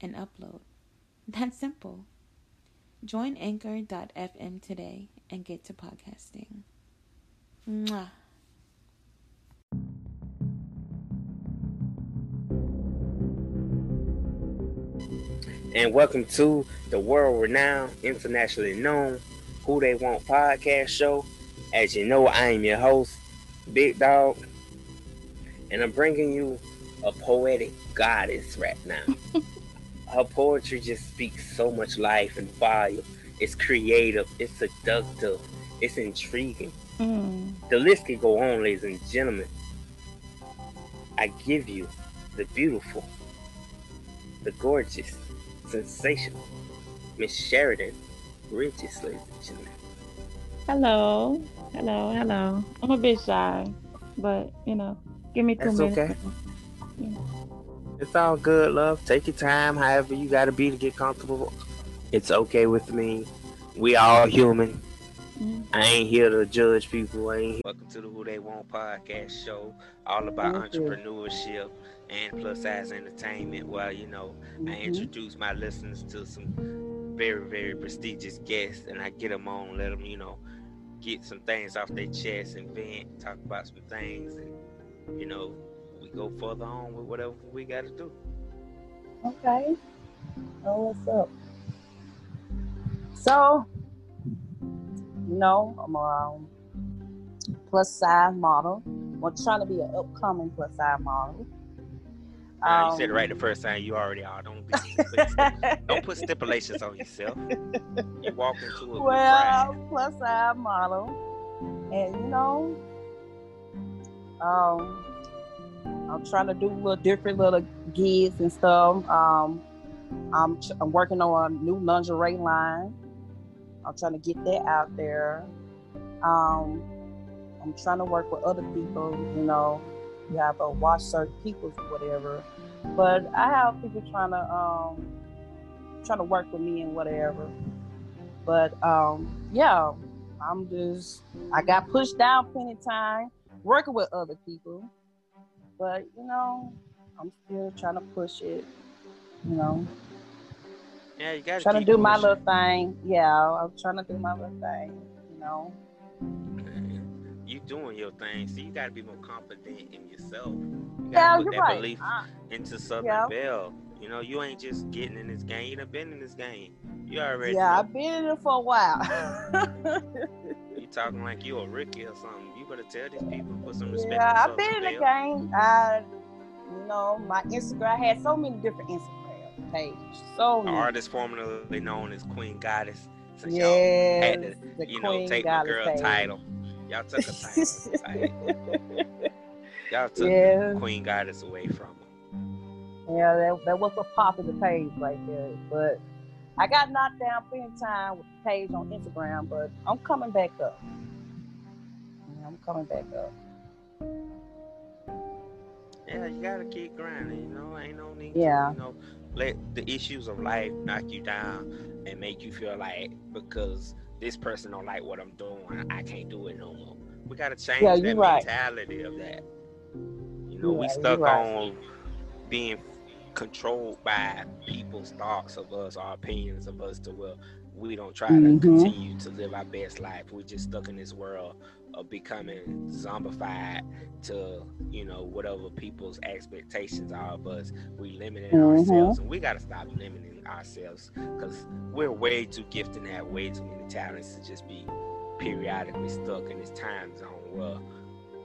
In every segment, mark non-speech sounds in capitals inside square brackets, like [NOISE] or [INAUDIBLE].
and upload. That's simple. Join anchor.fm today and get to podcasting. Mwah. and welcome to the world renowned, internationally known Who They Want podcast show. As you know, I am your host, Big Dog, and I'm bringing you a poetic goddess right now. Her poetry just speaks so much life and fire. It's creative, it's seductive, it's intriguing. Mm. The list can go on, ladies and gentlemen. I give you the beautiful, the gorgeous, sensational Miss Sheridan Bridges, ladies and gentlemen. Hello, hello, hello. I'm a bit shy, but you know, give me two That's minutes. okay. Yeah. It's all good, love. Take your time, however you gotta be to get comfortable. It's okay with me. We all human. Mm. I ain't here to judge people. I ain't Welcome to the Who They Want podcast show, all about Thank you. entrepreneurship and plus size entertainment. Well, you know, I Mhm. introduce my listeners to some very, very prestigious guests, and I get them on, let them, you know, get some things off their chest and vent, talk about some things, and you know, we go further on with whatever we got to do. Okay. Oh, what's up? So, you know, I'm a um, plus size model. I'm trying to be an upcoming plus size model. Uh, you said it Um, right the first time. You already are. Don't be, [LAUGHS] put don't put stipulations on yourself. You walk into with well, plus size model, and you know, um, I'm trying to do little different little gigs and stuff. Um, I'm ch- I'm working on a new lingerie line. I'm trying to get that out there. Um, I'm trying to work with other people. You know, you have to watch certain people or whatever. But I have people trying to um, trying to work with me and whatever. But um, yeah, I'm just I got pushed down plenty of time working with other people. But you know, I'm still trying to push it. You know, Yeah, you gotta trying to do my little thing. Yeah, I'm trying to do my little thing. You know. You doing your thing, so you got to be more confident in yourself. You Yeah, got to you're put that right. belief I- into Southern Yeah. Belle. You know, you ain't just getting in this game. You done been in this game. You already yeah, know. I've been in it for a while. [LAUGHS] You talking like you a Ricky or something. You better tell these people put some respect yeah, I've been in the game. I, you know, my Instagram. I had so many different Instagram pages. So An many. artist formerly known as Queen Goddess. Since Yeah, y'all had to, the you know, Queen take my Goddess girl page. title. Y'all took a title. [LAUGHS] title. Y'all took Yeah. the Queen Goddess away from her. Yeah, that, that was a popular page right there. But I got knocked down of time with the page on Instagram, but I'm coming back up. I'm coming back up. Yeah, you gotta keep grinding. You know, ain't no need Yeah. to, you know, let the issues of life knock you down and make you feel like because this person don't like what I'm doing, I can't do it no more. We gotta change Yeah, that right. mentality of that. You know, we Yeah, you stuck right. on being controlled by people's thoughts of us, our opinions of us, to where we don't try Mhm. to continue to live our best life. We're just stuck in this world of becoming zombified to, you know, whatever people's expectations are of us. We limiting Mhm. ourselves, and we gotta stop limiting ourselves because we're way too gifted and have way too many talents to just be periodically stuck in this time zone where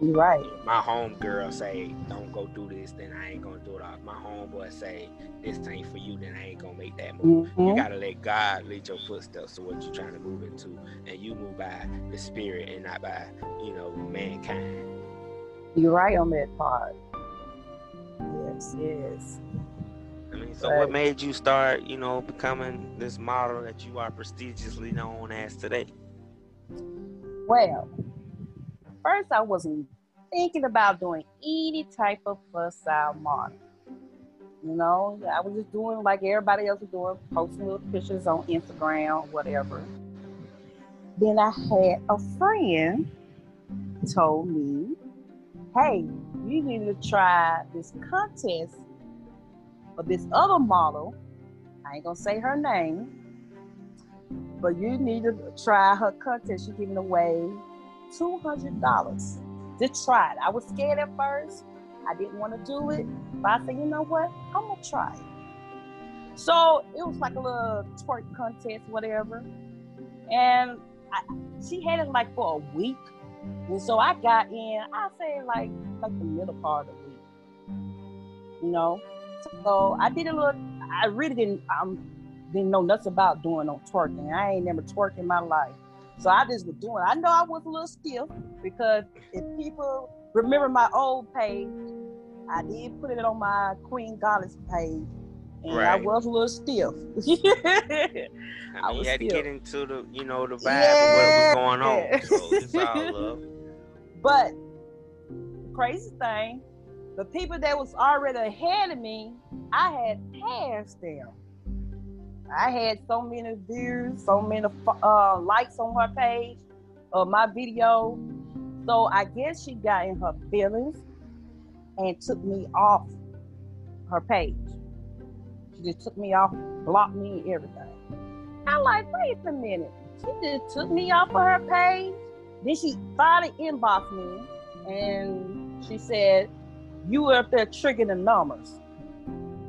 You're right. my home girl say don't go do this, then I ain't gonna do it. My homeboy say this ain't for you, then I ain't gonna make that move. You Mhm. gotta let God lead your footsteps to what you're trying to move into, and you move by the spirit and not by you know mankind. You're right on that part. Yes, yes. I mean, so Right. what made you start, you know, becoming this model that you are prestigiously known as today? Well, first I wasn't thinking about doing any type of plus size model. You know, I was just doing like everybody else was doing, posting little pictures on Instagram, whatever. Then I had a friend told me, "Hey, you need to try this contest for this other model. I ain't gonna say her name, but you need to try her contest. She's giving away two hundred dollars to try it. I was scared at first. I didn't want to do it, but I said, you know what? I'm gonna try it. So it was like a little twerk contest, whatever. And I, she had it like for a week, and so I got in. I say like like the middle part of the week, you know. So I did a little. I really didn't. Um, didn't know nothing about doing no twerking. I ain't never twerked in my life. So I just was doing. I know I was a little stiff because if people remember my old page, I did put it on my Queen Goddess page, and I was a little stiff. [LAUGHS] I I mean, you was had to get into the, you know, the vibe of what was going on. [LAUGHS] So it's all love. but crazy thing, the people that was already ahead of me, I had passed them. I had so many views, so many uh, likes on her page of my video. So I guess she got in her feelings and took me off her page. She just took me off, blocked me everything. I'm like, wait a minute. She just took me off of her page. Then she finally inboxed me and she said, You were up there triggering the numbers.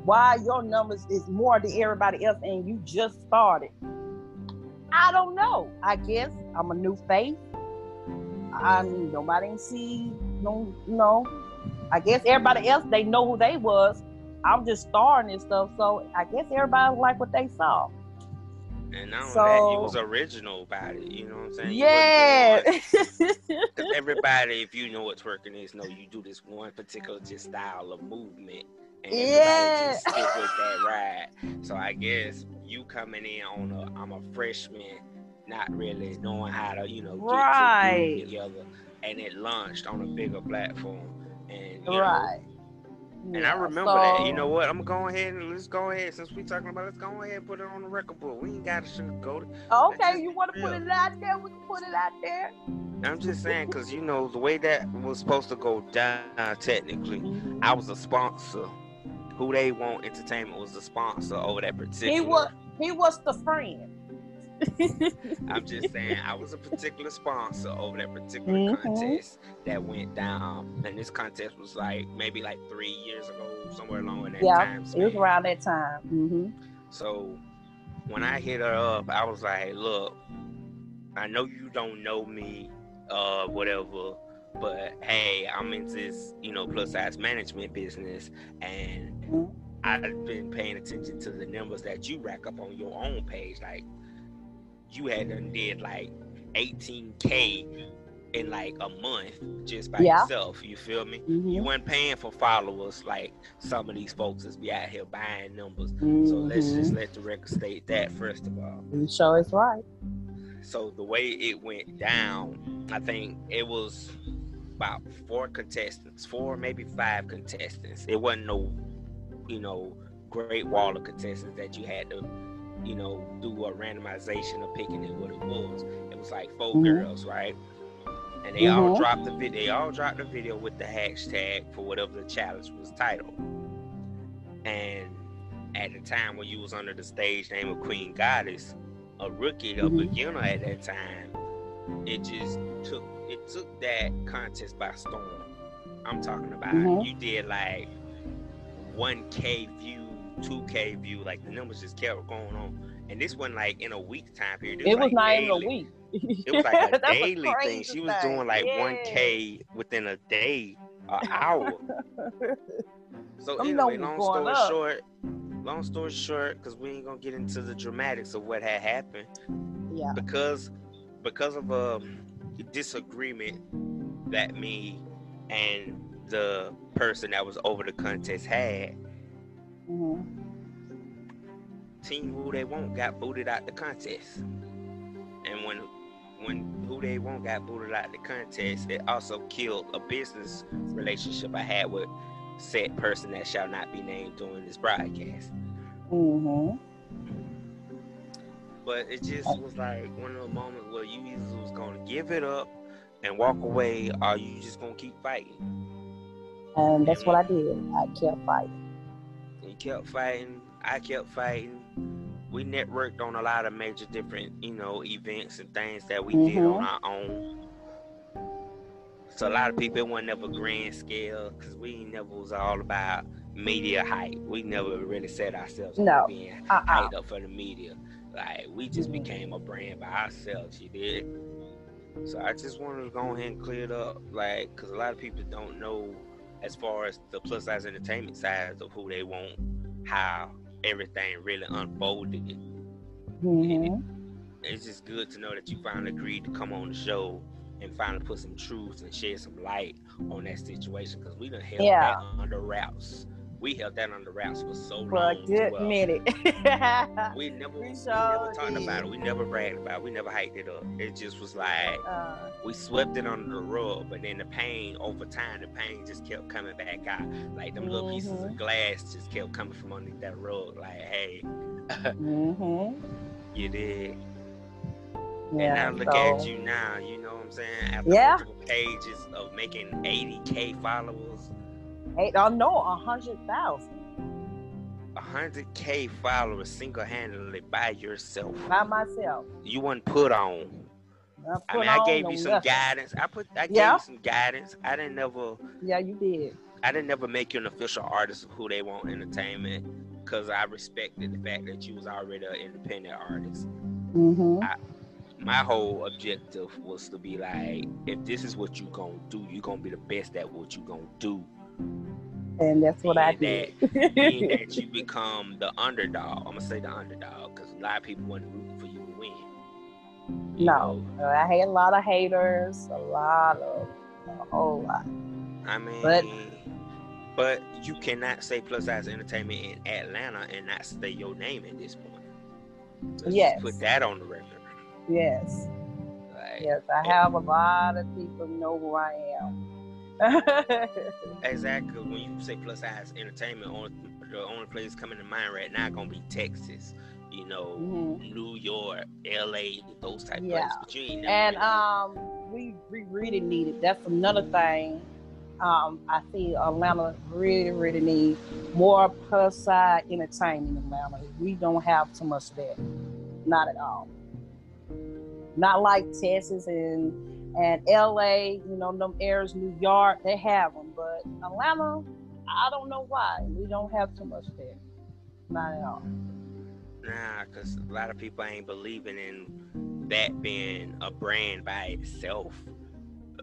Why your numbers is more than everybody else and you just started. I don't know. I guess I'm a new face. I mean, nobody ain't see no no. I guess everybody else they know who they was. I'm just starting and stuff, so I guess everybody like what they saw. And not only that, So- you was original about it. You know what I'm saying? Yeah. wasn't doing- 'cause [LAUGHS] everybody, if you know what twerking is, know you do this one particular just style of movement. And Yeah. just stick with that ride. So I guess you coming in on a I'm a freshman, not really knowing how to, you know, get Right. to together. And it launched on a bigger platform. And you know, right. and I Yeah, remember that. You know what? I'm gonna ahead and let's go ahead. Since we talking about, let's go ahead and put it on the record book. We ain't got to sugarcoat it. Okay, you want to put it out there? We can put it out there. I'm just saying, cause you know the way that was supposed to go down. Technically, I was a sponsor. Who they want entertainment was the sponsor over that particular. He was he was the friend. [LAUGHS] I'm just saying, I was a particular sponsor over that particular Mhm. contest that went down, and this contest was like maybe like three years ago, somewhere along in that Yeah, time. It was around that time. hmm So when I hit her up, I was like, hey, look, I know you don't know me, uh, whatever, but hey, I'm into this, you know, plus size management business and. I've been paying attention to the numbers that you rack up on your own page. Like you had done did like 18k in like a month just by Yeah. yourself. You feel me? hmm You weren't paying for followers like some of these folks that's be out here buying numbers. So Mm-hmm. let's just let the record state that first of all. You sure it's right. So the way it went down, I think it was about four contestants, four maybe five contestants. It wasn't no, you know, great wall of contestants that you had to, you know, do a randomization of picking it what it was. It was like 4 Mhm. girls, right? And they all Mhm. dropped the video. They all dropped the video with the hashtag for whatever the challenge was titled. And at the time when you was under the stage name of Queen Goddess, a rookie, a Mhm. beginner at that time, it just took it took that contest by storm. I'm talking about Mhm. you did like 1k view, 2k view, like the numbers just kept going on. And this wasn't like in a week time period. This It was like not daily. even a week. It was like [LAUGHS] a daily thing. She was doing like Yeah. 1k within a day, an hour. [LAUGHS] So anyway, long story up. short, long story short, because we ain't gonna get into the dramatics of what had happened, Yeah. because because of a disagreement that me and the person that was over the contest had, hmm Team Who They Want got booted out the contest. And when when Who They Want got booted out the contest, it also killed a business relationship I had with said person that shall not be named during this broadcast. Mm-hmm. But it just was like one of the moments where you either was gonna give it up and walk away, or you just gonna keep fighting. And that's what I did. I kept fighting. You kept fighting. I kept fighting. We networked on a lot of major different, you know, events and things that we did Mhm. on our own. So a lot of people it wasn't never grand scale because we never was all about media hype. We never really set ourselves up No. being Uh-uh. hyped up for the media. Like we just became a brand by ourselves. You did. So I just wanted to go ahead and clear it up, like, because a lot of people don't know as far as the plus size entertainment side of who they want, how everything really unfolded. Mm-hmm. It's just good to know that you finally agreed to come on the show and finally put some truth and shed some light on that situation because we done held Yeah. that under wraps. We held that under wraps for so For a good well, minute. [LAUGHS] We never, We never talked did. about it. We never bragged about it. We never hyped it up. It just was like uh, we swept it under the rug, but then the pain over time, the pain just kept coming back out. Like them little pieces Mhm. of glass just kept coming from underneath that rug. Like, hey, mm-hmm. [LAUGHS] you did. Yeah. and I look so, at you now. You know what I'm saying? After Yeah. pages of making 80k followers, Eight, oh no, a hundred thousand A 100k followers single-handedly by yourself. by myself. You wasn't put on. I, I put mean, I gave you some nothing. guidance. I put, I gave Yeah. you some guidance. I didn't never. Yeah, you did. I didn't never make you an official artist of who they want entertainment because I respected the fact that you was already an independent artist. Mm-hmm. My whole objective was to be like, if this is what you gonna do, you gonna be the best at what you gonna do. And that's what I did. Being that you become the underdog. I'm gonna say the underdog because a lot of people wasn't rooting for you to win. You No. know, I had a lot of haters, a lot of, a whole lot. I mean, But- but you cannot say plus size entertainment in Atlanta and not say your name at this point. Let's Yes. put that on the record. Yes, Like, yes, I eh have a lot of people know who I am. [LAUGHS] Exactly. When you say plus size entertainment, on the only place coming to mind right now gonna be Texas. You know, Mhm. New York, L.A., those type Yeah. places. But you ain't never And really- um, we we really need it. That's another thing. Um, I see Atlanta really, really need more plus side entertainment in Atlanta. We don't have too much of that. Not at all. Not like Texas and and LA, you know, them airs, New York, they have them. But Atlanta, I don't know why. We don't have too much there. Not at all. Nah, because a lot of people ain't believing in that being a brand by itself.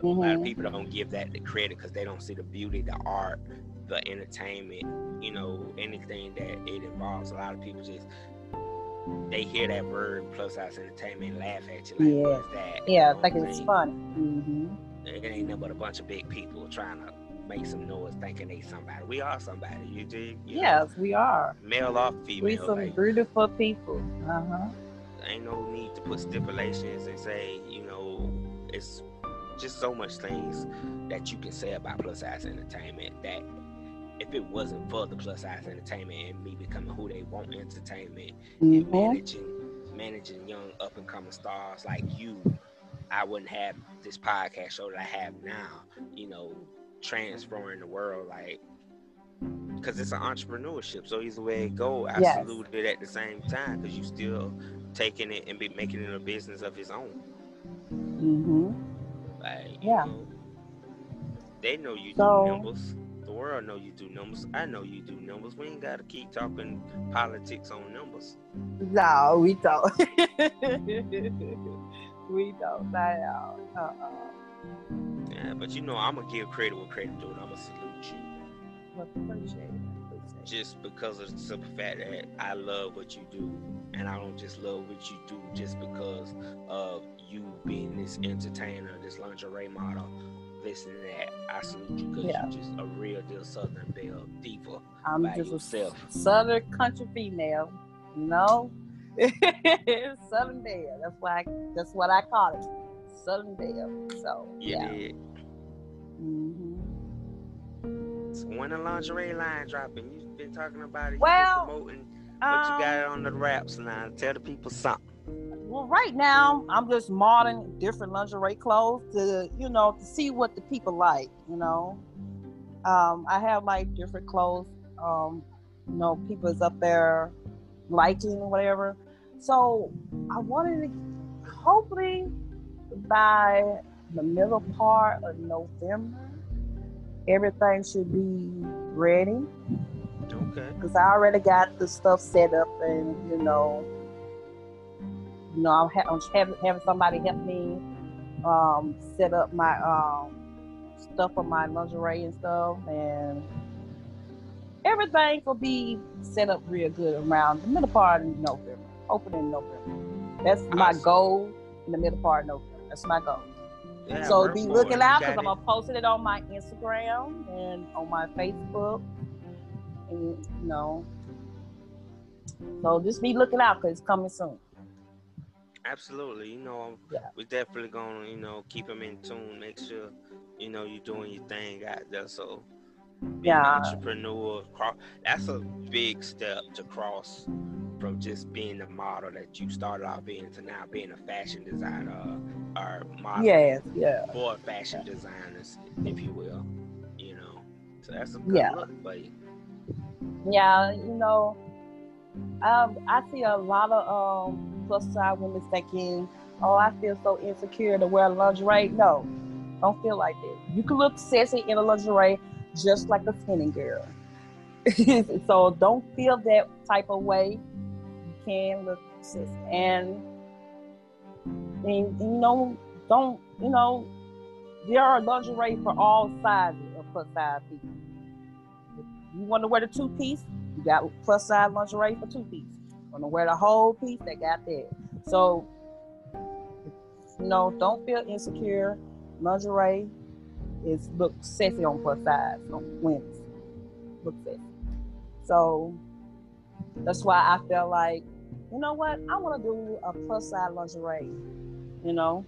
A lot of Mhm. people don't give that the credit because they don't see the beauty, the art, the entertainment, you know, anything that it involves. A lot of people just they hear that word plus size entertainment laugh at you like, Yeah. that? Yeah, know I think what I'm it's saying? funny. hmm It ain't nothing but a bunch of big people trying to make some noise thinking they somebody. We are somebody. You dig? You know, Yes, we are. male or female. We some like, beautiful people. Uh huh. ain't no need to put stipulations and say, you know, it's just so much things that you can say about plus size entertainment that if it wasn't for the plus size entertainment and me becoming who they want entertainment and hmm managing managing young up and coming stars like you, I wouldn't have this podcast show that I have now, you know, transforming the world like because it's an entrepreneurship. So either way it go, I Yes. salute it at the same time because you still taking it and be making it a business of its own. hmm Like, you Yeah. know, they know you So- do. The world know you do numbers. I know you do numbers. We ain't gotta keep talking politics on numbers. No, we don't. [LAUGHS] we don't. Not at all. Uh-uh. Yeah, but you know, I'm gonna give credit where credit due, I'm gonna salute you But appreciate it. Appreciate it. just because of the simple fact that I love what you do, and I don't just love what you do just because of you being this entertainer, this lingerie model, this and that. I salute you because Yeah. you're just a real deal Southern Belle diva I'm by just yourself. a southern country female. No, [LAUGHS] Southern Belle. That's why. I, that's what I call it, Southern Belle. So You yeah. did. hmm So when the lingerie line dropping, you've been talking about it. You've Well, been promoting what you got it on the wraps now. Tell the people something. Well, right now I'm just modeling different lingerie clothes to, you know, to see what the people like. You know, um, I have like different clothes. Um, you know, people's up there liking or whatever. So I wanted to, hopefully, by the middle part of November, everything should be ready Okay. because I already got the stuff set up, and you know, you know, I'm, ha- I'm having, having somebody help me um, set up my um, stuff for my lingerie and stuff, and everything will be set up real good around the middle part of November, opening November. That's my goal in the middle part of November. That's my goal. Yeah, so be looking out because I'm gonna post it on my Instagram and on my Facebook, and you know. So just be looking out because it's coming soon. Absolutely. You know, Yeah. we're definitely going to, you know, keep them in tune. Make sure, you know, you're doing your thing out there. So, Yeah. an entrepreneur, cro- that's a big step to cross from just being the model that you started off being to now being a fashion designer or model Yes, yeah, for fashion designers, if you will. You know, so that's a good Yeah. look you. yeah. You know, um, I see a lot of um plus size women thinking, "Oh, I feel so insecure to wear lingerie." No, don't feel like that. You can look sexy in a lingerie just like a skinny girl. [LAUGHS] so don't feel that type of way. You can look sexy, and and, you know, don't you know, there are lingerie for all sizes of plus size people. If you want to wear the two piece, you got plus size lingerie for two piece. To wear the whole piece, they got that. So, know, don't feel insecure. Lingerie is look sexy on plus size on women's. Look sexy. So that's why I feel like, you know what, I want to do a plus size lingerie. You know,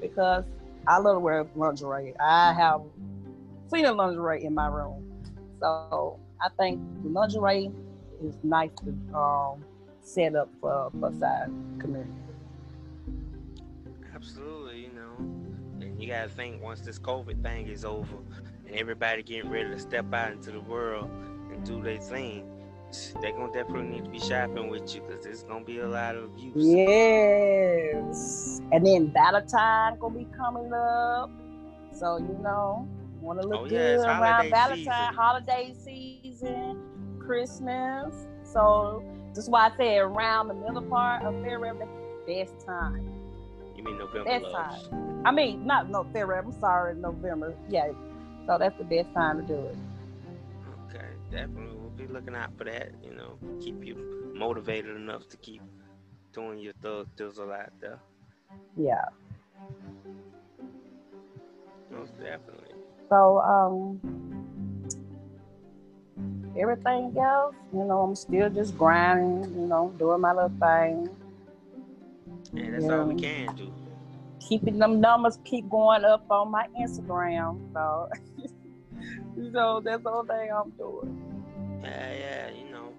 because I love to wear lingerie. I have seen a lingerie in my room. So I think lingerie is nice to um, set up for plus size community. Absolutely, you know. And you gotta think once this COVID thing is over and everybody getting ready to step out into the world and do their thing, they're gonna definitely need to be shopping with you because there's gonna be a lot of abuse. Yes. And then Valentine gonna be coming up. So you know, wanna look Oh, yeah, good around Valentine, season. holiday season, Christmas. So that's why I say around the middle part of February, that's best time. You mean November Best loves. time. I mean, not no February. I'm sorry, November. Yeah. So that's the best time to do it. Okay, definitely. We'll be looking out for that, you know, keep you motivated enough to keep doing your thug thizzle out there. Yeah. Most definitely. So um everything else, you know, I'm still just grinding, you know, doing my little thing. And that's all we can do. Keeping them numbers keep going up on my Instagram. So [LAUGHS] so that's the whole thing I'm doing. Yeah, yeah, you know.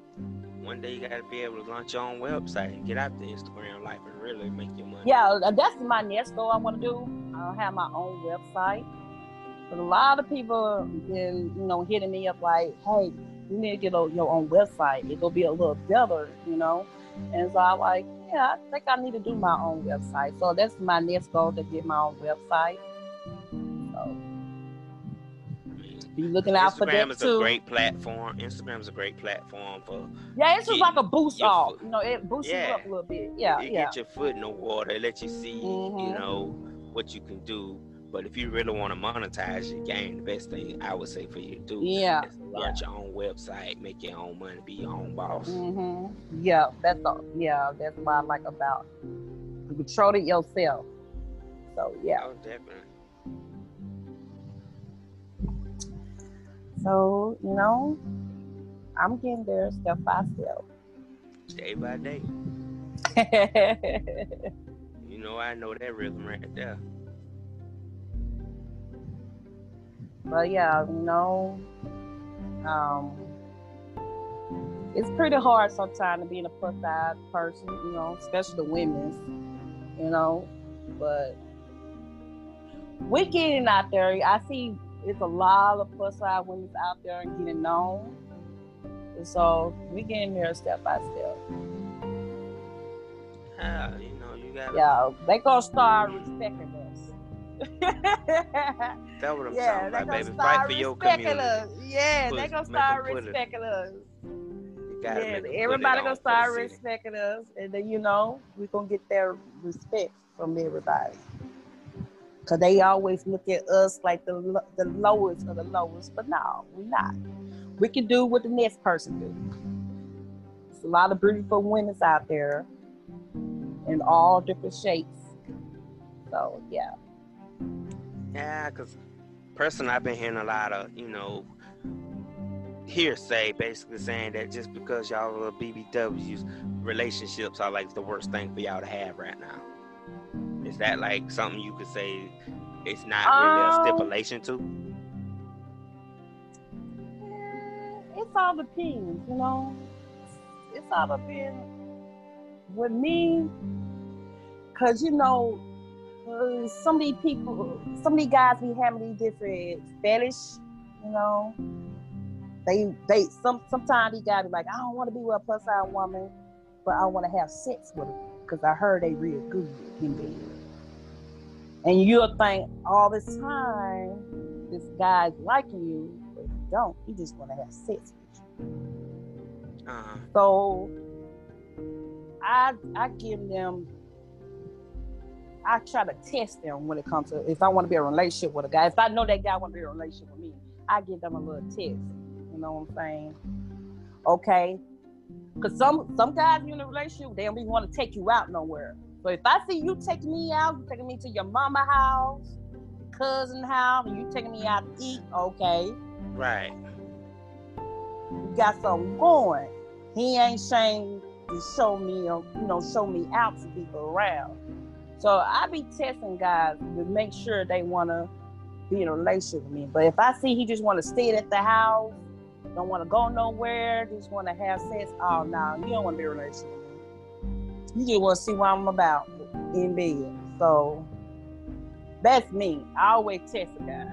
One day you gotta be able to launch your own website and get out the Instagram life and really make your money. Yeah, uh, that's my next goal I want to do. I'll have my own website. But a lot of people been, you know, hitting me up like, hey, you need to get a, your own website. It'll be a little better, you know. And so I'm like, yeah, I think I need to do my own website. So that's my next goal to get my own website. So be looking out for Instagram that is too. a great platform. Instagram is a great platform for yeah, it's just like a boost off. You know, it boosts Yeah. you up a little bit. Yeah, it yeah. get your foot in the water, it let you see, you Mhm. know, what you can do. But if you really want to monetize your game, the best thing I would say for you to do Yeah. is launch your own website, make your own money, be your own boss. hmm Yeah, that's all. Yeah, that's what I like about you control it yourself. So yeah. Oh, definitely. So you know, I'm getting there step by. Step day by day. [LAUGHS] You know, I know that rhythm right there. But yeah, you know, um, it's pretty hard sometimes to be a plus size person, you know, especially the women's, you know. But we're getting out there. I see it's a lot of plus size women out there and getting known. And so we getting there step by step. Ah, you know, you got. Yeah, they gonna start respecting us. That's what I'm yeah, talking about, baby. Fight for your community. Yeah, Put- they gonna start respecting us. Yeah, make 'em put it everybody on gonna start respecting us, and then you know we gonna get their respect from everybody. Cause they always look at us like the the lowest of the lowest, but no, we're not. We can do what the next person do. There's a lot of beautiful women out there, in all different shapes. So yeah, Yeah, because personally, I've been hearing a lot of, you know, hearsay basically saying that just because y'all are BBWs, relationships are like the worst thing for y'all to have right now. Is that like something you could say it's not really Um, a stipulation to? Eh, it's all depends, you know. It's all depends with me, cause you know, uh, some of these people, some of these guys be having these different fetish, you know. They, they, some, sometimes these guys be like, I don't want to be with a plus size woman, but I want to have sex with her, cause I heard they real good in bed. And you'll think all this time this guy's liking you, but he don't. He just want to have sex with you. Uh-huh. So I I give them I try to test them when it comes to if I want to be in a relationship with a guy. If I know that guy want to be in a relationship with me, I give them a little test. You know what I'm saying? Okay. Cause some some guys in a relationship, they don't even want to take you out nowhere. So if I see you taking me out, you taking me to your mama house, cousin house, and you taking me out to eat, okay. Right. you got something going. He ain't ashamed to show me, or, you know, show me out to people around. So I be testing guys to make sure they want to be in a relationship with me. But if I see he just want to stay at the house, don't want to go nowhere, just want to have sex, oh no, you don't want to be in a relationship with me. You just want to see what I'm about in bed. So that's me. I always test a guy.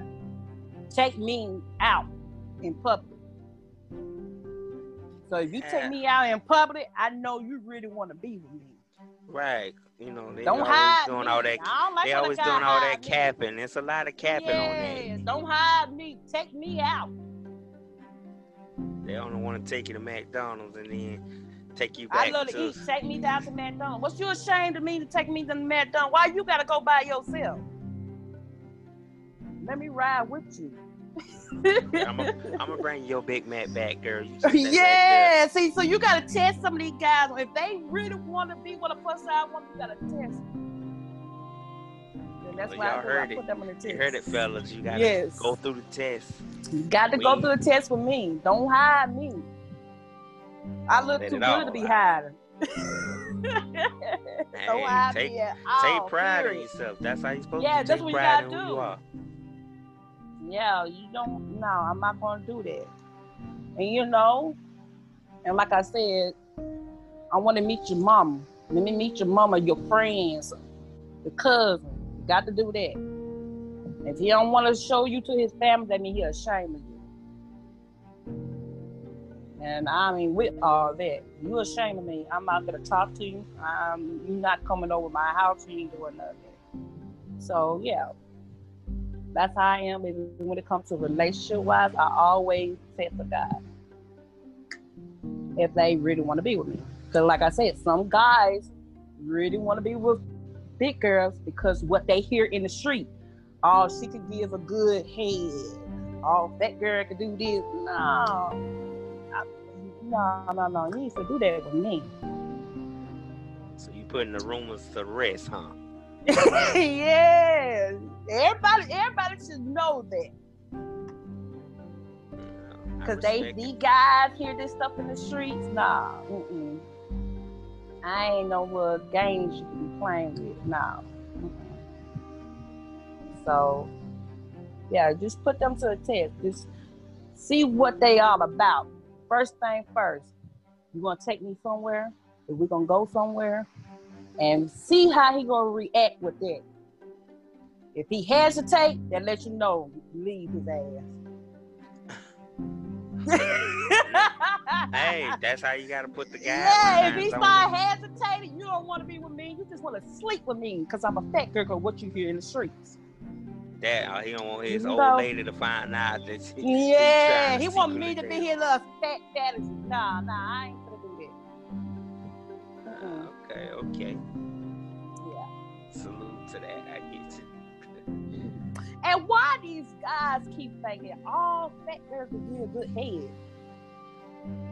Take me out in public. So if you take me out in public, I know you really want to be with me. Right. You know, they Don't always hide doing me. all that. Like They always doing all that hide me. capping. It's a lot of capping on that. don't hide me. Take me out. They only want to take you to McDonald's and then take you back. To I love to to eat. Take me down to McDonald's. What's you ashamed of me to take me to McDonald's? Why you gotta go by yourself? Let me ride with you. I'm gonna bring your Big Mac back, girl. You sit that back yeah, see, so you gotta test some of these guys. If they really want to be with a plus size woman, you gotta test. And that's Well, why I, y'all. I heard it. put them on the test. You heard it, fellas. You gotta Yes. go through the test. You got to go through the test with me. Don't hide me. I look Let too good all to be hiding. Hey, [LAUGHS] take take pride in yourself. That's how you're supposed Yeah, to take pride in who you are. Yeah, you don't. No, I'm not gonna do that. And you know, and like I said, I want to meet your mama. Let me meet your mama, your friends, your cousin. You got to do that. If he don't want to show you to his family, that means he ashamed of you. And I mean, with all that, you ashamed of me. I'm not gonna talk to you. Um, you're not coming over my house. You ain't doing nothing. So yeah, that's how I am. And when it comes to relationship wise, I always test a guy if they really want to be with me. Because, like I said, some guys really want to be with big girls because what they hear in the street. Oh, she could give a good head. Oh, that girl could do this. No. I- No, no, no. You need to do that with me. So you putting the rumors to rest, huh? Yeah. Everybody, everybody should know that. Cause they these guys hear this stuff in the streets. Nah, mm-mm. I ain't know what games you can be playing with now. So, yeah, just put them to a test. Just see what they all about. First thing first, you gonna take me somewhere? If we're gonna go somewhere, and see how he gonna react with that. If he hesitate, then let you know, leave his ass. hey, that's how you gotta put the guy. Yeah, if he start hesitating, you don't want to be with me. You just want to sleep with me because I'm a fat girl. What you hear in the streets. That uh, he don't want his You old know. lady to find out that he, Yeah, he want me to be his little fat fantasy. Nah, nah, I ain't okay, okay. Yeah. Salute to that. I get you. [LAUGHS] And why these guys keep thinking all fat girls can give a good head?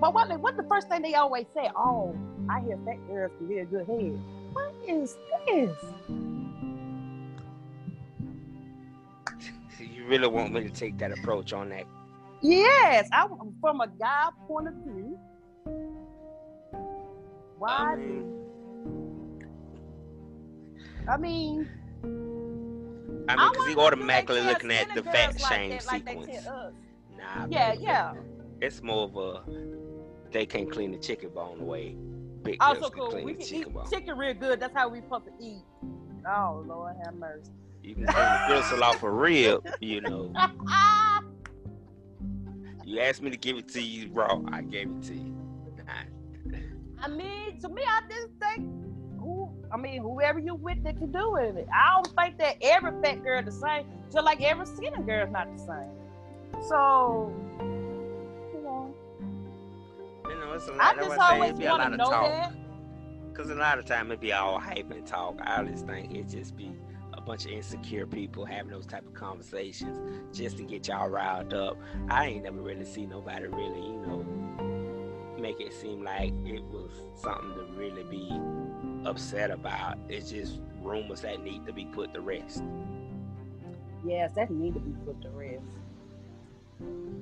But what, what the first thing they always say? Oh, I hear fat girls can give a good head. What is this? [LAUGHS] You really want me to take that approach on that? Yes, I from a guy point of view. Why? I mean, I mean, I mean, because he wonder, do they automatically looking at the fat like shame that, sequence. us? Nah, Yeah, baby. yeah. It's more of a they can't clean the chicken bone away. Big Also can cool. clean We can chicken eat bone. chicken real good. That's how we supposed to eat. Oh Lord have mercy. You can clean the gristle off a rib, you know. [LAUGHS] You asked me to give it to you raw, I gave it to you. [LAUGHS] I mean, to me, I just think. I mean, whoever you with that can do it. I don't think that every fat girl the same. Just like every skinny girl is not the same. So, you know, You know, it's a lot. I just why I say always want lot to of know talk. that. Cause a lot of time it be all hype and talk. I just think it just be a bunch of insecure people having those type of conversations just to get y'all riled up. I ain't never really seen nobody really, you know, make it seem like it was something to really be upset about. It's just rumors that need to be put to rest. Yes, that need to be put to rest.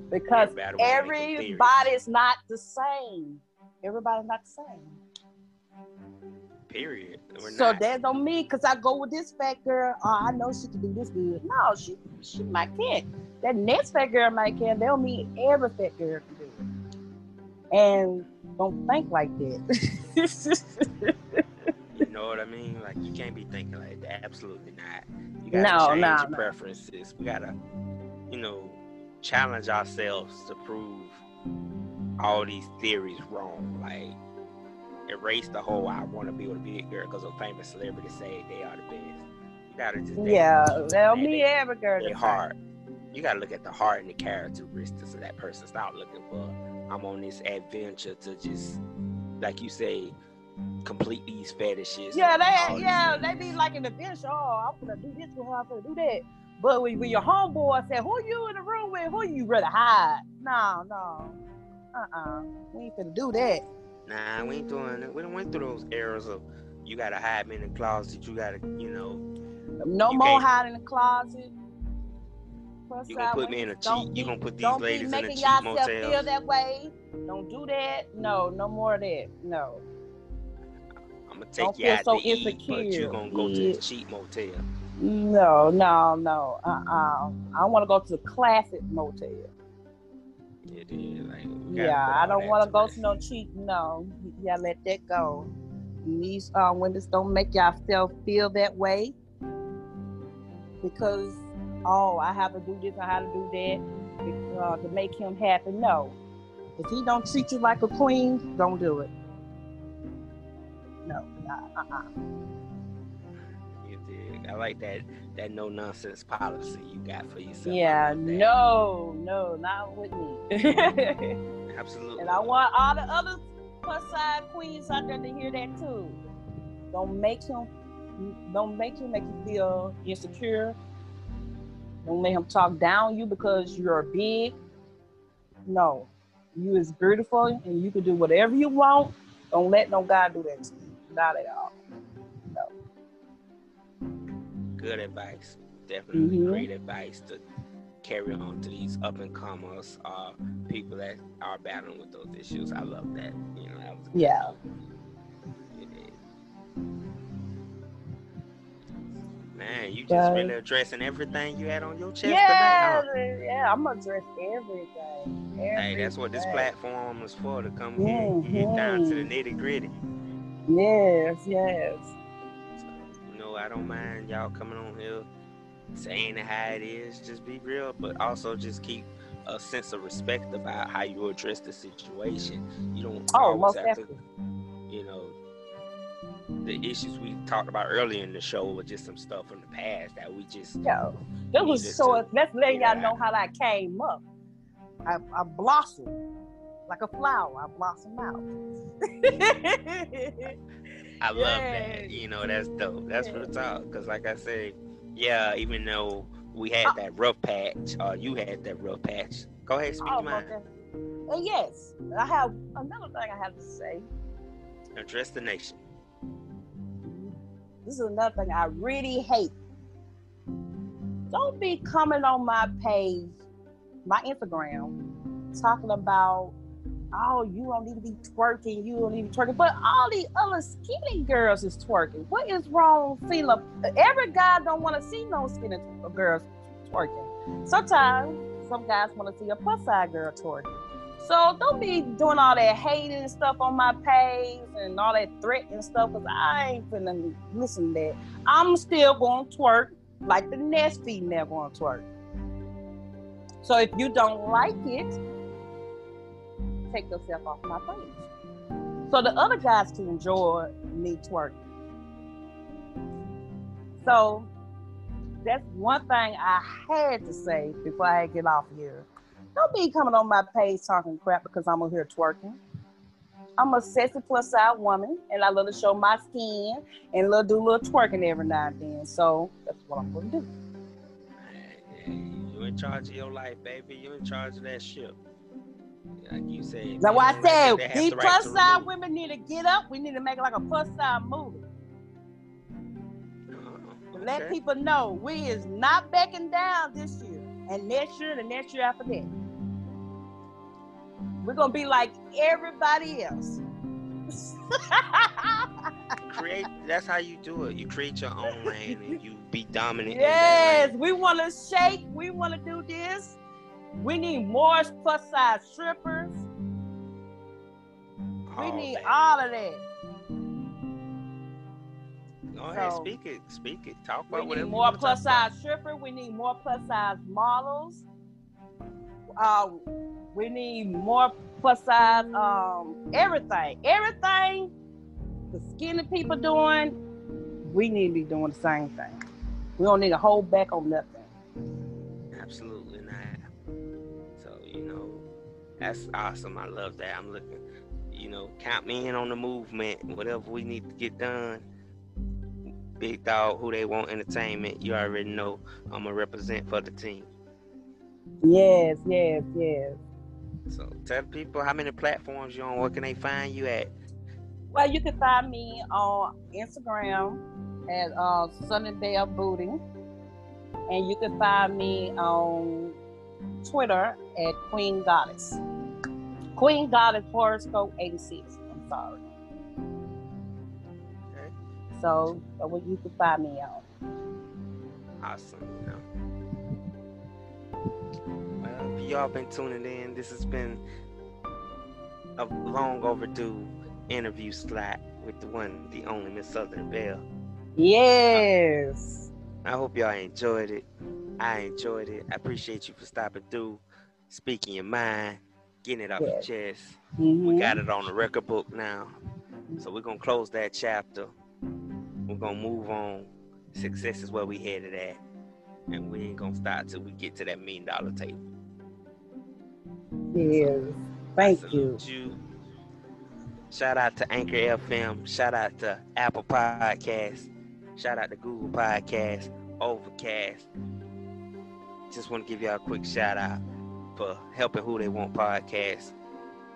Because Everybody wanna make them theories. everybody's not the same. Everybody's not the same. Period. We're so not. that don't because I go with this fat girl, oh, I know she can do this good. No, she she might can't. That next fat girl might can. They don't mean every fat girl can do it. And don't think like that. [LAUGHS] Know what I mean? Like you can't be thinking like that. Absolutely not. You gotta No, change no, your no. preferences. We gotta, you know, challenge ourselves to prove all these theories wrong. Like erase the whole I want to be with a big girl because a famous celebrity say they are the best. You gotta just yeah, they don't They- mean every girl. their the heart. You gotta look at the heart and the characteristics of that person. Stop looking for I'm on this adventure to just like you say, complete these fetishes. Yeah, they these yeah, they be like in the bench. Oh, I'm gonna do this with her. I'm gonna do that. But when, when your homeboy say, "Who you in the room with? Who you rather hide?" No, no, uh, uh we ain't finna do that. Nah, we ain't doing it. We done went through those eras of you gotta hide me in the closet. You gotta, you know, No You more hiding in the closet. Plus you gonna put me in a cheat. don't You gonna put these don't ladies be in a making yourself motel. feel that way. Don't do that. No, no more of that. No. I'm gonna Don't take you out so to eat, but you insecure. gonna go to Yeah. the cheap motel. No, no, no. Uh, uh I want to go to the classic motel. It is like we gotta put Yeah, I don't want to go to no cheap. No, yeah, let that go. These uh, women don't make yourself feel that way because oh, I have to do this, I have to do that uh, to make him happy. No, if he don't treat you like a queen, don't do it. No, uh, uh, You dig? I like that that no nonsense policy you got for yourself. Yeah, no, no, not with me. absolutely. [LAUGHS] And I want all the other plus side queens out there to hear that too. Don't make him don't make him make you feel insecure. Don't make him talk down you because you're big. No. You is beautiful and you can do whatever you want. Don't let no guy do that to you. Not at all. No. Good advice. Definitely mm-hmm. great advice to carry on to these up and comers, uh, people that are battling with those issues. I love that. You know, that was yeah. Man, you just really addressing everything you had on your chest yeah, tonight. Huh? Yeah, I'm addressing everything, everything. Hey, that's what this platform is for to come here and get down to the mm-hmm. nitty gritty. Yes, yes. So, you know, I don't mind y'all coming on here saying how it is. Just be real, but also just keep a sense of respect about how you address the situation. You don't Oh, always most have to, definitely. you know, the issues we talked about earlier in the show were just some stuff from the past that we just Yeah, that was so. to Let's let y'all know how that came up. I, I blossomed like a flower. I blossom out. [LAUGHS] I love that. You know, that's dope. That's Yeah. real talk. Cause like I said, yeah, even though we had Uh, that rough patch, or you had that rough patch. Go ahead, speak Oh, your mind. okay. Uh, yes, I have another thing I have to say. Address the nation. This is another thing I really hate. Don't be coming on my page, my Instagram, talking about, oh, you don't need to be twerking, you don't need to be twerking. But all the other skinny girls is twerking. What is wrong, Fila? Every guy don't want to see no skinny girls twerking. Sometimes some guys want to see a plus size girl twerking. So don't be doing all that hating stuff on my page and all that threatening stuff because I ain't finna listen to that. I'm still to twerk like the next female to twerk. So if you don't like it, take yourself off my page. So the other guys can enjoy me twerking. So that's one thing I had to say before I get off here. Don't be coming on my page talking crap because I'm over here twerking. I'm a sexy plus size woman and I love to show my skin and love do a little twerking every now and then. So that's what I'm gonna do. You in charge of your life, baby. You in charge of that ship. Like you said. That's why I said these the right plus size remove. women need to get up. We need to make it like a plus size movie. Uh-uh. Let people know we is not backing down this year and next year and the next year after that. We're gonna be like everybody else. [LAUGHS] create. That's how you do it. You create your own lane and you be dominant. yes, we want to shake. We want to do this. We need more plus size strippers. We need that. all of that. Go ahead, so- speak it. Speak it. Talk about need whatever. you more plus about. size stripper. We need more plus size models. Uh, we need more plus size um everything. Everything the skinny people doing, we need to be doing the same thing. We don't need to hold back on nothing. Absolutely that's awesome. I love that. I'm looking, you know, count me in on the movement. Whatever we need to get done. Big dog, WhoDeyWant entertainment. You already know I'm going to represent for the team. Yes, yes, yes. So tell people how many platforms you're on. Where can they find you at? Well, you can find me on Instagram at uh, Sunnydale Booty, and you can find me on Twitter at Queen Goddess. Queen Goddess Horoscope 86. I'm sorry. Okay. So, that's what you can find me on. Awesome. Well, if y'all been tuning in, this has been a long overdue interview slot with the one, the only Miss Southern Belle. Yes. I hope y'all enjoyed it. I enjoyed it. I appreciate you for stopping through, speaking your mind, getting it off Yes. your chest. Mhm. We got it on the record book now. So we're gonna close that chapter. We're gonna move on. Success is where we headed at. And we ain't gonna stop till we get to that million dollar table. Yes. Thank you. you. Shout out to Anchor FM. Shout out to Apple Podcasts. Shout out to Google Podcasts, Overcast. Just want to give y'all a quick shout out for helping WhoDeyWant podcast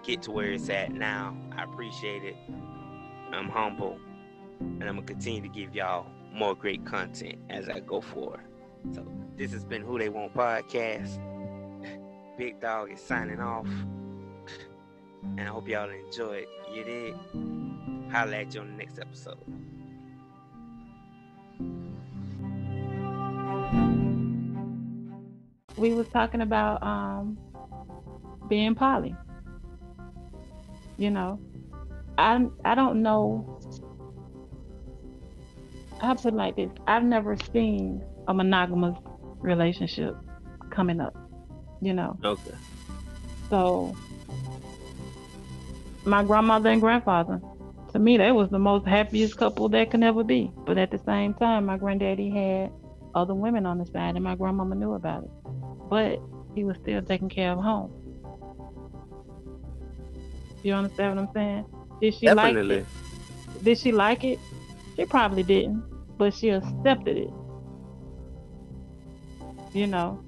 get to where it's at now. I appreciate it. I'm humble, and I'm gonna continue to give y'all more great content as I go forward. So this has been WhoDeyWant podcast. Big Dog is signing off. And I hope y'all enjoy it. You did. Holla at you on the next episode. We was talking about um being poly. You know, I I don't know. I put it like this: I've never seen a monogamous relationship coming up. You know. Okay. So my grandmother and grandfather, to me, they was the most happiest couple that could ever be. But at the same time, my granddaddy had other women on the side, and my grandmama knew about it. But he was still taking care of home. You understand what I'm saying? Did she Definitely. like it? Did she like it? She probably didn't, but she accepted it. You know,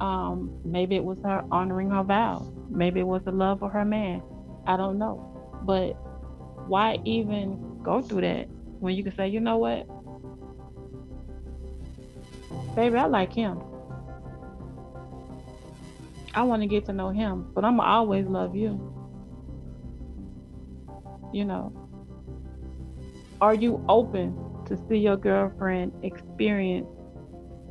um, maybe it was her honoring her vows. Maybe it was the love of her man. I don't know. But why even go through that when you can say, you know what? Baby, I like him. I want to get to know him, but I'm always love you. You know. Are you open to see your girlfriend experience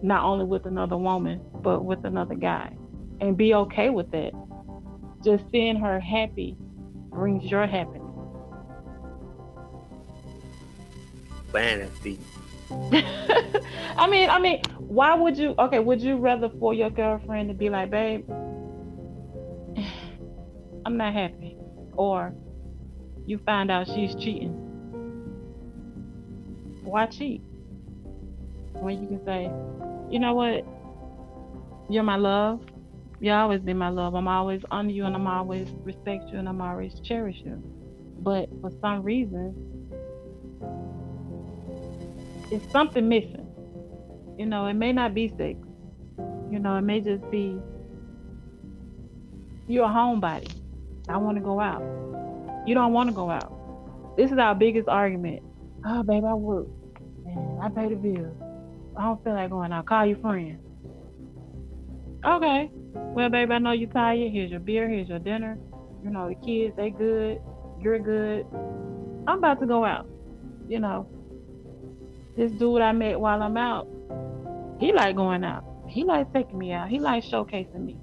not only with another woman, but with another guy? And be okay with that. Just seeing her happy brings your happiness. Vanity. [LAUGHS] I mean, I mean, why would you? Okay, would you rather for your girlfriend to be like, babe, I'm not happy, or you find out she's cheating? Why cheat? When you can say, you know what, you're my love. You always been my love. I'm always honor you, and I'm always respect you, and I'm always cherish you. But for some reason, it's something missing. You know, it may not be sex. You know, it may just be you're a homebody. I want to go out. You don't want to go out. This is our biggest argument. Oh, babe, I work. And I pay the bills. I don't feel like going out. Call your friend. Okay. Well, babe, I know you're tired. Here's your beer. Here's your dinner. You know, the kids, they good. You're good. I'm about to go out. You know, this dude I met while I'm out, he like going out. He like taking me out. He like showcasing me.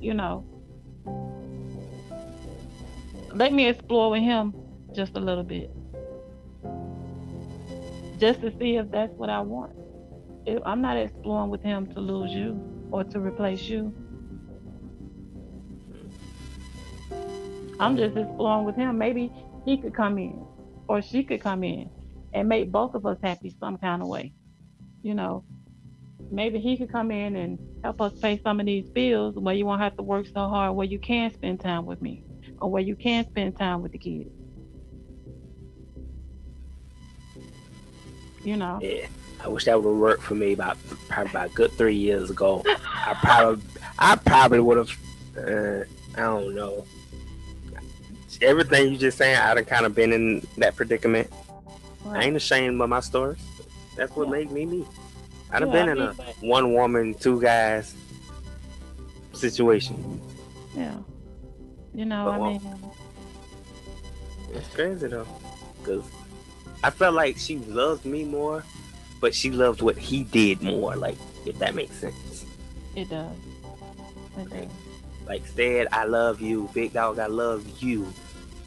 You know. Let me explore with him just a little bit. Just to see if that's what I want. If I'm not exploring with him to lose you or to replace you. I'm just exploring with him. Maybe he could come in or she could come in and make both of us happy some kind of way. You know, maybe he could come in and help us pay some of these bills where you won't have to work so hard, where you can spend time with me, or where you can spend time with the kids. You know. Yeah. I wish that would have worked for me about probably about a good three years ago. I probably I probably would have uh, I don't know. Everything you just saying, I'd have kind of been in that predicament. I ain't ashamed of my stories. That's what Yeah. made me me. I'd have Yeah, been I in a mean, one woman, two guys situation. Yeah. You know, But I well- mean, It's crazy though, cause I felt like she loved me more, but she loved what he did more. Like if that makes sense. it does. It does. Like said, I love you, big dog. I love you,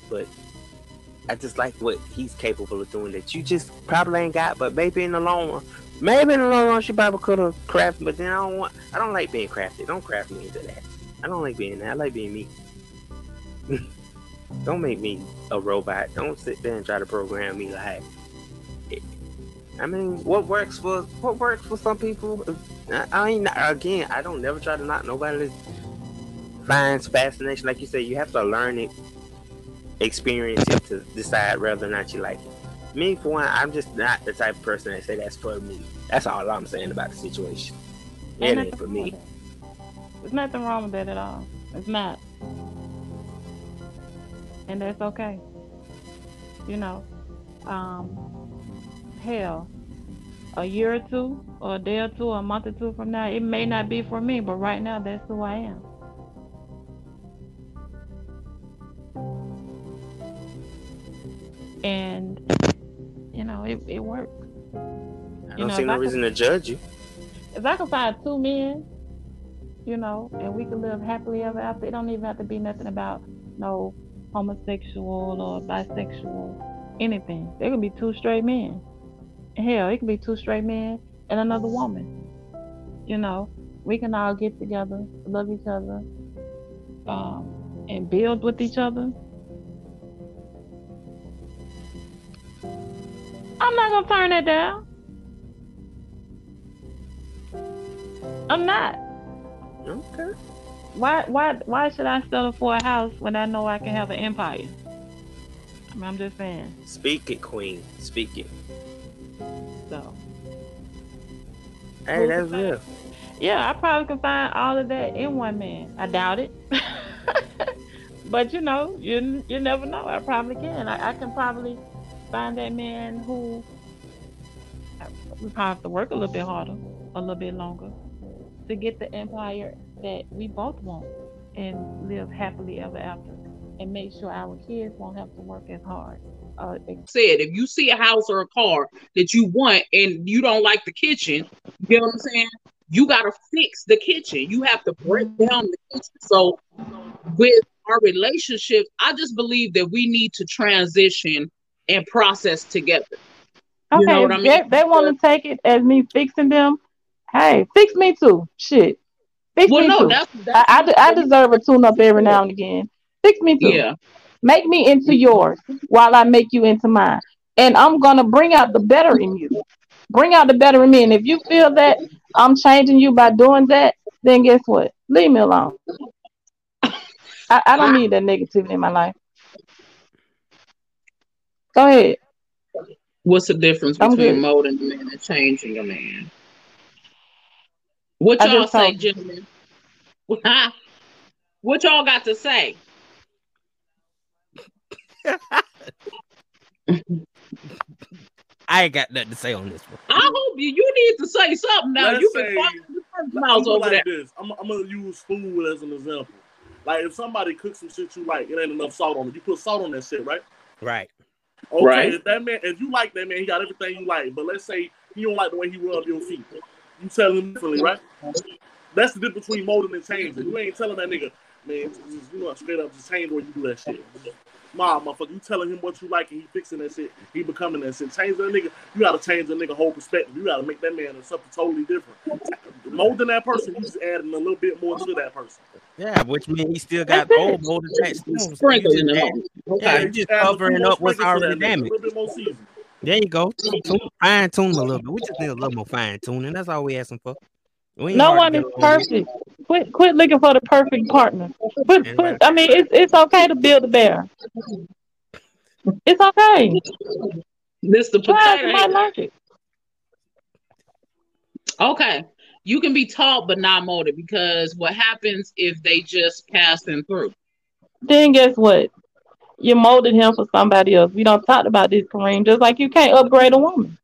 but I just like what he's capable of doing that you just probably ain't got. But maybe in the long run, maybe in the long run, she probably could have crafted. But then I don't want. I don't like being crafted. Don't craft me into that. I don't like being that. I like being me. [LAUGHS] don't make me a robot. Don't sit there and try to program me like. I mean, what works for what works for some people. I, I ain't again. I don't never try to knock nobody finds fascination. Like you said, you have to learn it, experience it to decide whether or not you like it. Me, for one, I'm just not the type of person that say that's for me. That's all I'm saying about the situation. It Ain't ain't for me. There's nothing wrong with that at all. It's not. And that's okay. You know, um, hell, a year or two, or a day or two, or a month or two from now, it may not be for me, but right now, that's who I am. And, you know, it, it works. I You don't know, see no I could- reason to judge you. if I can find two men you know, and we can live happily ever after. It don't even have to be nothing about no homosexual or bisexual, anything. There can be two straight men. Hell, it can be two straight men and another woman. You know, we can all get together, love each other, um, and build with each other. I'm not gonna turn that down. I'm not. Okay. Why why why should I settle for a house when I know I can have an empire? I mean, I'm just saying. Speak it, Queen. Speak it. So Hey, that's real. yeah, I probably can find all of that in one man. I doubt it. [LAUGHS] but you know, you you never know. I probably can. I, I can probably find that man who I- we probably have to work a little bit harder, a little bit longer, to get the empire that we both want and live happily ever after, and make sure our kids won't have to work as hard. Uh, said, if you see a house or a car that you want and you don't like the kitchen, you know what I'm saying? You got to fix the kitchen. You have to break down the kitchen. So, with our relationships, I just believe that we need to transition and process together. Okay, You what I mean? they, they want to take it as me fixing them. Hey, fix me too. Shit, fix Well, me no, that's, I, that's I, de- I deserve a tune up every now and again. Fix me too. yeah. Make me into yours while I make you into mine. And I'm gonna bring out the better in you. Bring out the better in me. And if you feel that I'm changing you by doing that, then guess what? Leave me alone. I, I don't need that negativity in my life. Go ahead. What's the difference I'm between good. molding a man and changing a man? What y'all just say, told gentlemen? [LAUGHS] what y'all got to say? [LAUGHS] I ain't got nothing to say on this one. I hope you you need to say something now. Let's You've been say- talking the first I'm over like there. this. I'm, I'm gonna use food as an example. Like if somebody cooks some shit you like, it ain't enough salt on it. You put salt on that shit, right? Right. Okay, Right. if that man, if you like that man, he got everything you like. But let's say you don't like the way he rub your feet. You tell him differently, right? That's the difference between molding and changing. You ain't telling that nigga, man, just, you know, straight up just change the way you do that shit. Nah, motherfucker, you telling him what you like and he fixing that shit. He becoming that shit. Change that nigga. You gotta change the nigga whole perspective. You gotta make that man something totally different. Molding that person, you just adding a little bit more to that person. Yeah, which means he still got That's it. old mold attached to him. You Sprinkling just it. Yeah, you just Add a few covering up what's already that damaged. A little bit more season. There you go. Fine tune a little bit. We just need a little more fine tuning. That's all we asking for. We No one is along with. perfect. Quit quit looking for the perfect partner. Quit, And quit, I mean, it's it's okay to build a bear. It's okay. This the Try it. potato. You like it. Okay. You can be taught but not molded because what happens if they just passing through? Then guess what? You molded him for somebody else. We don't talk about this, Kareem. Just like you can't upgrade a woman.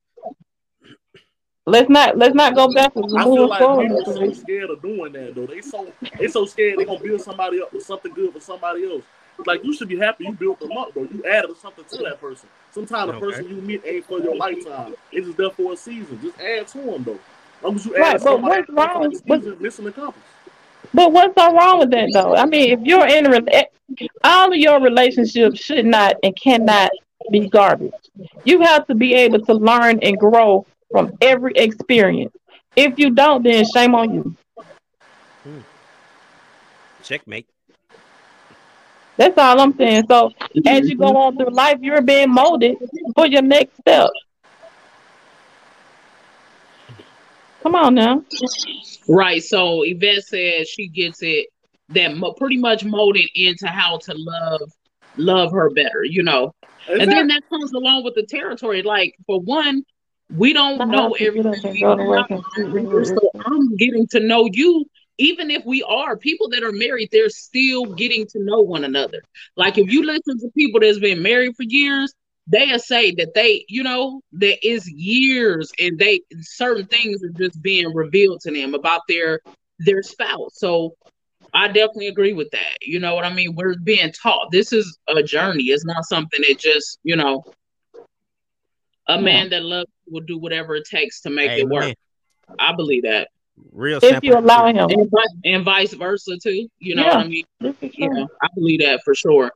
Let's not let's not go backwards. We're I feel like forward. people Mr. so scared of doing that though. They so they so scared they're gonna build somebody up with something good for somebody else. Like you should be happy you built them up though. You added something to that person. Sometimes the Okay. person you meet ain't for your lifetime. It's just there for a season. Just add to them though. As long as you Right, add but somebody what's wrong for with- the season, mission accomplished. But what's so wrong with that though? I mean, if you're in a eh, all of your relationships should not and cannot be garbage. You have to be able to learn and grow from every experience. If you don't, then shame on you. Hmm. Checkmate. That's all I'm saying. So as you go on through life, you're being molded for your next step. Come on now. Right. So Yvette said she gets it that mo- pretty much molded into how to love love her better, you know. And then that comes along with the territory. Like for one, we don't know have to get up everything. and go to We're work not and So I'm getting to know you. Even if we are people that are married, they're still getting to know one another. Like if you listen to people that's been married for years, they'll say that they, you know, there is years and they certain things are just being revealed to them about their their spouse. So I definitely agree with that. You know what I mean? We're being taught. This is a journey. It's not something that just, you know, a man that loves you will do whatever it takes to make it work. I believe that. Real if you allow him. and, and vice versa too. You know Yeah. what I mean? This is You know, I believe that for sure.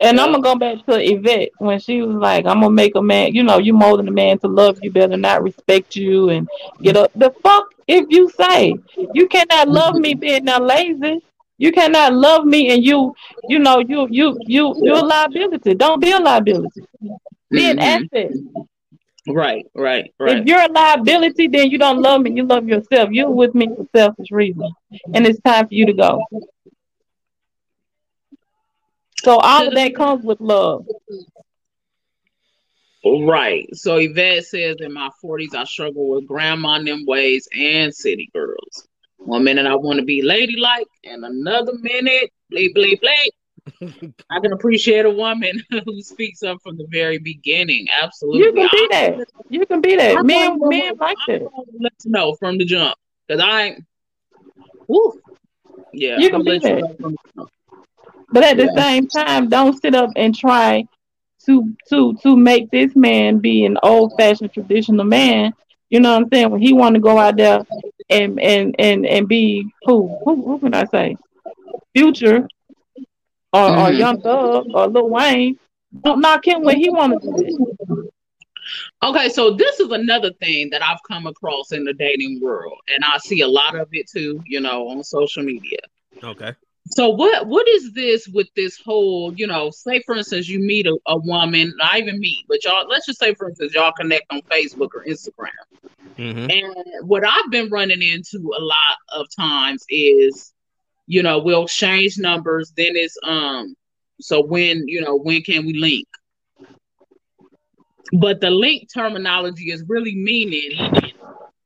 And Yeah. I'm gonna go back to Yvette when she was like, "I'm gonna make a man. You know, you than a man to love you, better not respect you and get up." The fuck if you say you cannot love me being that lazy. You cannot love me and you, you know, you you you you're a liability. Don't be a liability. Be an Mhm. asset. Right, right, right. If you're a liability, then you don't love me. You love yourself. You're with me for selfish reasons, and it's time for you to go. So all of that comes with love. Right. So Yvette says in my 40s, I struggle with grandma in them ways and city girls. One minute I want to be ladylike, and another minute, bleep, bleep, bleep. I can appreciate a woman [LAUGHS] who speaks up from the very beginning. Absolutely. You can be that. You can be that. I'm Men, men like that. Let's know from the jump. Because I ain't. Woo. Yeah. You I'm can gonna be let you that. know from the jump. But at the Yeah. same time, don't sit up and try to to to make this man be an old fashioned traditional man. You know what I'm saying? When he want to go out there and and and and be who who who can I say? Future or, or Mhm. Young Thug or Lil Wayne. Don't knock him when he want to do it. Okay, so this is another thing that I've come across in the dating world, and I see a lot of it too, you know, on social media. Okay. So what what is this with this whole, you know, say for instance you meet a, a woman, not even meet, but y'all let's just say for instance y'all connect on Facebook or Instagram. Mm-hmm. And what I've been running into a lot of times is, you know, we'll change numbers, then it's um so when, you know, when can we link? But the link terminology is really meaning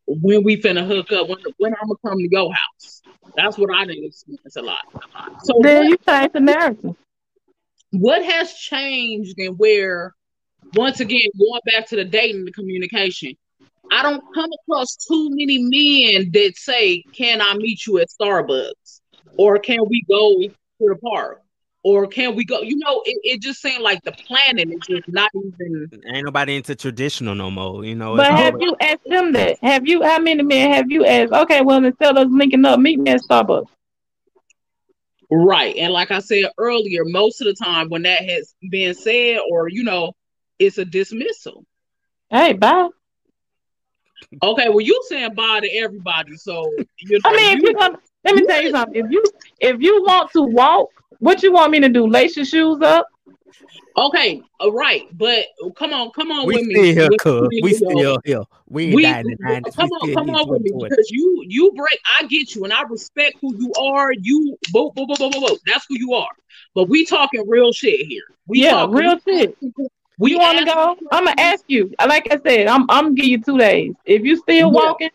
when we finna hook up, when when I'm gonna come to your house. That's what I didn't experience a lot. So Then what, you change the narrative. what has changed and where once again going back to the dating the communication i don't come across too many men that say can i meet you at starbucks or can we go to the park or can we go you know it, it just seemed like the planning is just not even Ain't nobody into traditional no more. You know. But have you asked them that? Have you how many men have you asked, okay, well instead of us linking up, meet me at Starbucks? right and like i said earlier most of the time when that has been said or you know it's a dismissal Hey, bye. okay well you saying bye to everybody so you know I mean, if you- you're let me tell you something. If you if you want to walk, what you want me to do? Lace your shoes up? Okay, all right, but come on, come on we with still me. here, With- cuz. with We me, yo. still here. We ain't We, dying in the 90s. come on, come on with me because you you break. I get you, and I respect who you are. You, boom, boom, boom, boom, boom, boom. That's who you are. But we talking real shit here. We yeah, talking, real shit. We want to go? I'm gonna ask you. Like I said, I'm I'm gonna give you two days. If you still Yeah. walking,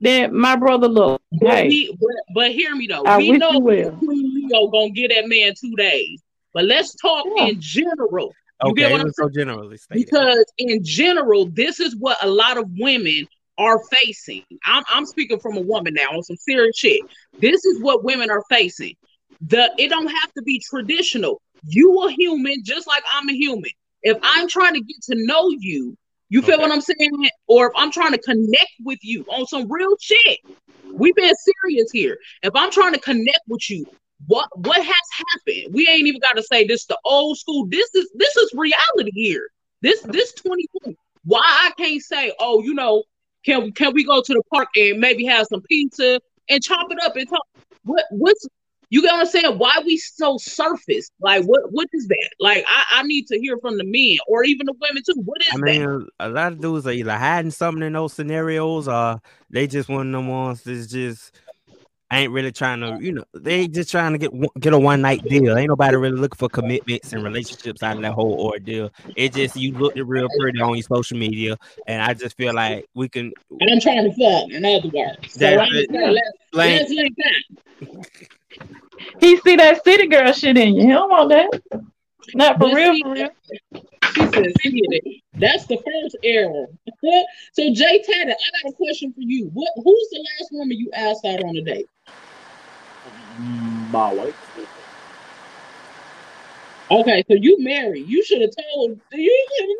then my brother, look, But, hey, we, but, but hear me though. I we wish know you will. Queen Leo gonna get that man two days. But let's talk Yeah. in general. You Okay, get what I'm so generally stated. because in general, this is what a lot of women are facing. I'm, I'm speaking from a woman now on some serious shit. This is what women are facing. The it don't have to be traditional. You a human just like I'm a human. If I'm trying to get to know you, you feel Okay. what I'm saying? Or if I'm trying to connect with you on some real shit, we been serious here. If I'm trying to connect with you, what what has happened? We ain't even got to say this the old school. This is this is reality here. This this 2020. Why I can't say, oh, you know, can can we go to the park and maybe have some pizza and chop it up and talk? What what's you get what I'm saying? Why we so surface? Like what what is that? Like I, I need to hear from the men or even the women too. What is I that? mean, a lot of dudes are either hiding something in those scenarios or they just one of them ones that's just ain't really trying to, you know, they just trying to get get a one night deal. Ain't nobody really looking for commitments and relationships out of that whole ordeal. It just you looked real pretty on your social media, and I just feel like we can And I'm trying to fuck, in other words. So That's I'm let's, let's link that. [LAUGHS] [LAUGHS] he see that city girl shit in you. He don't want that. Not for But real, for real. She said, see it. That's the first error. so Jay Tatter, I got a question for you. What who's the last woman you asked out on a date? My wife. Okay, so you married. You should have told you should have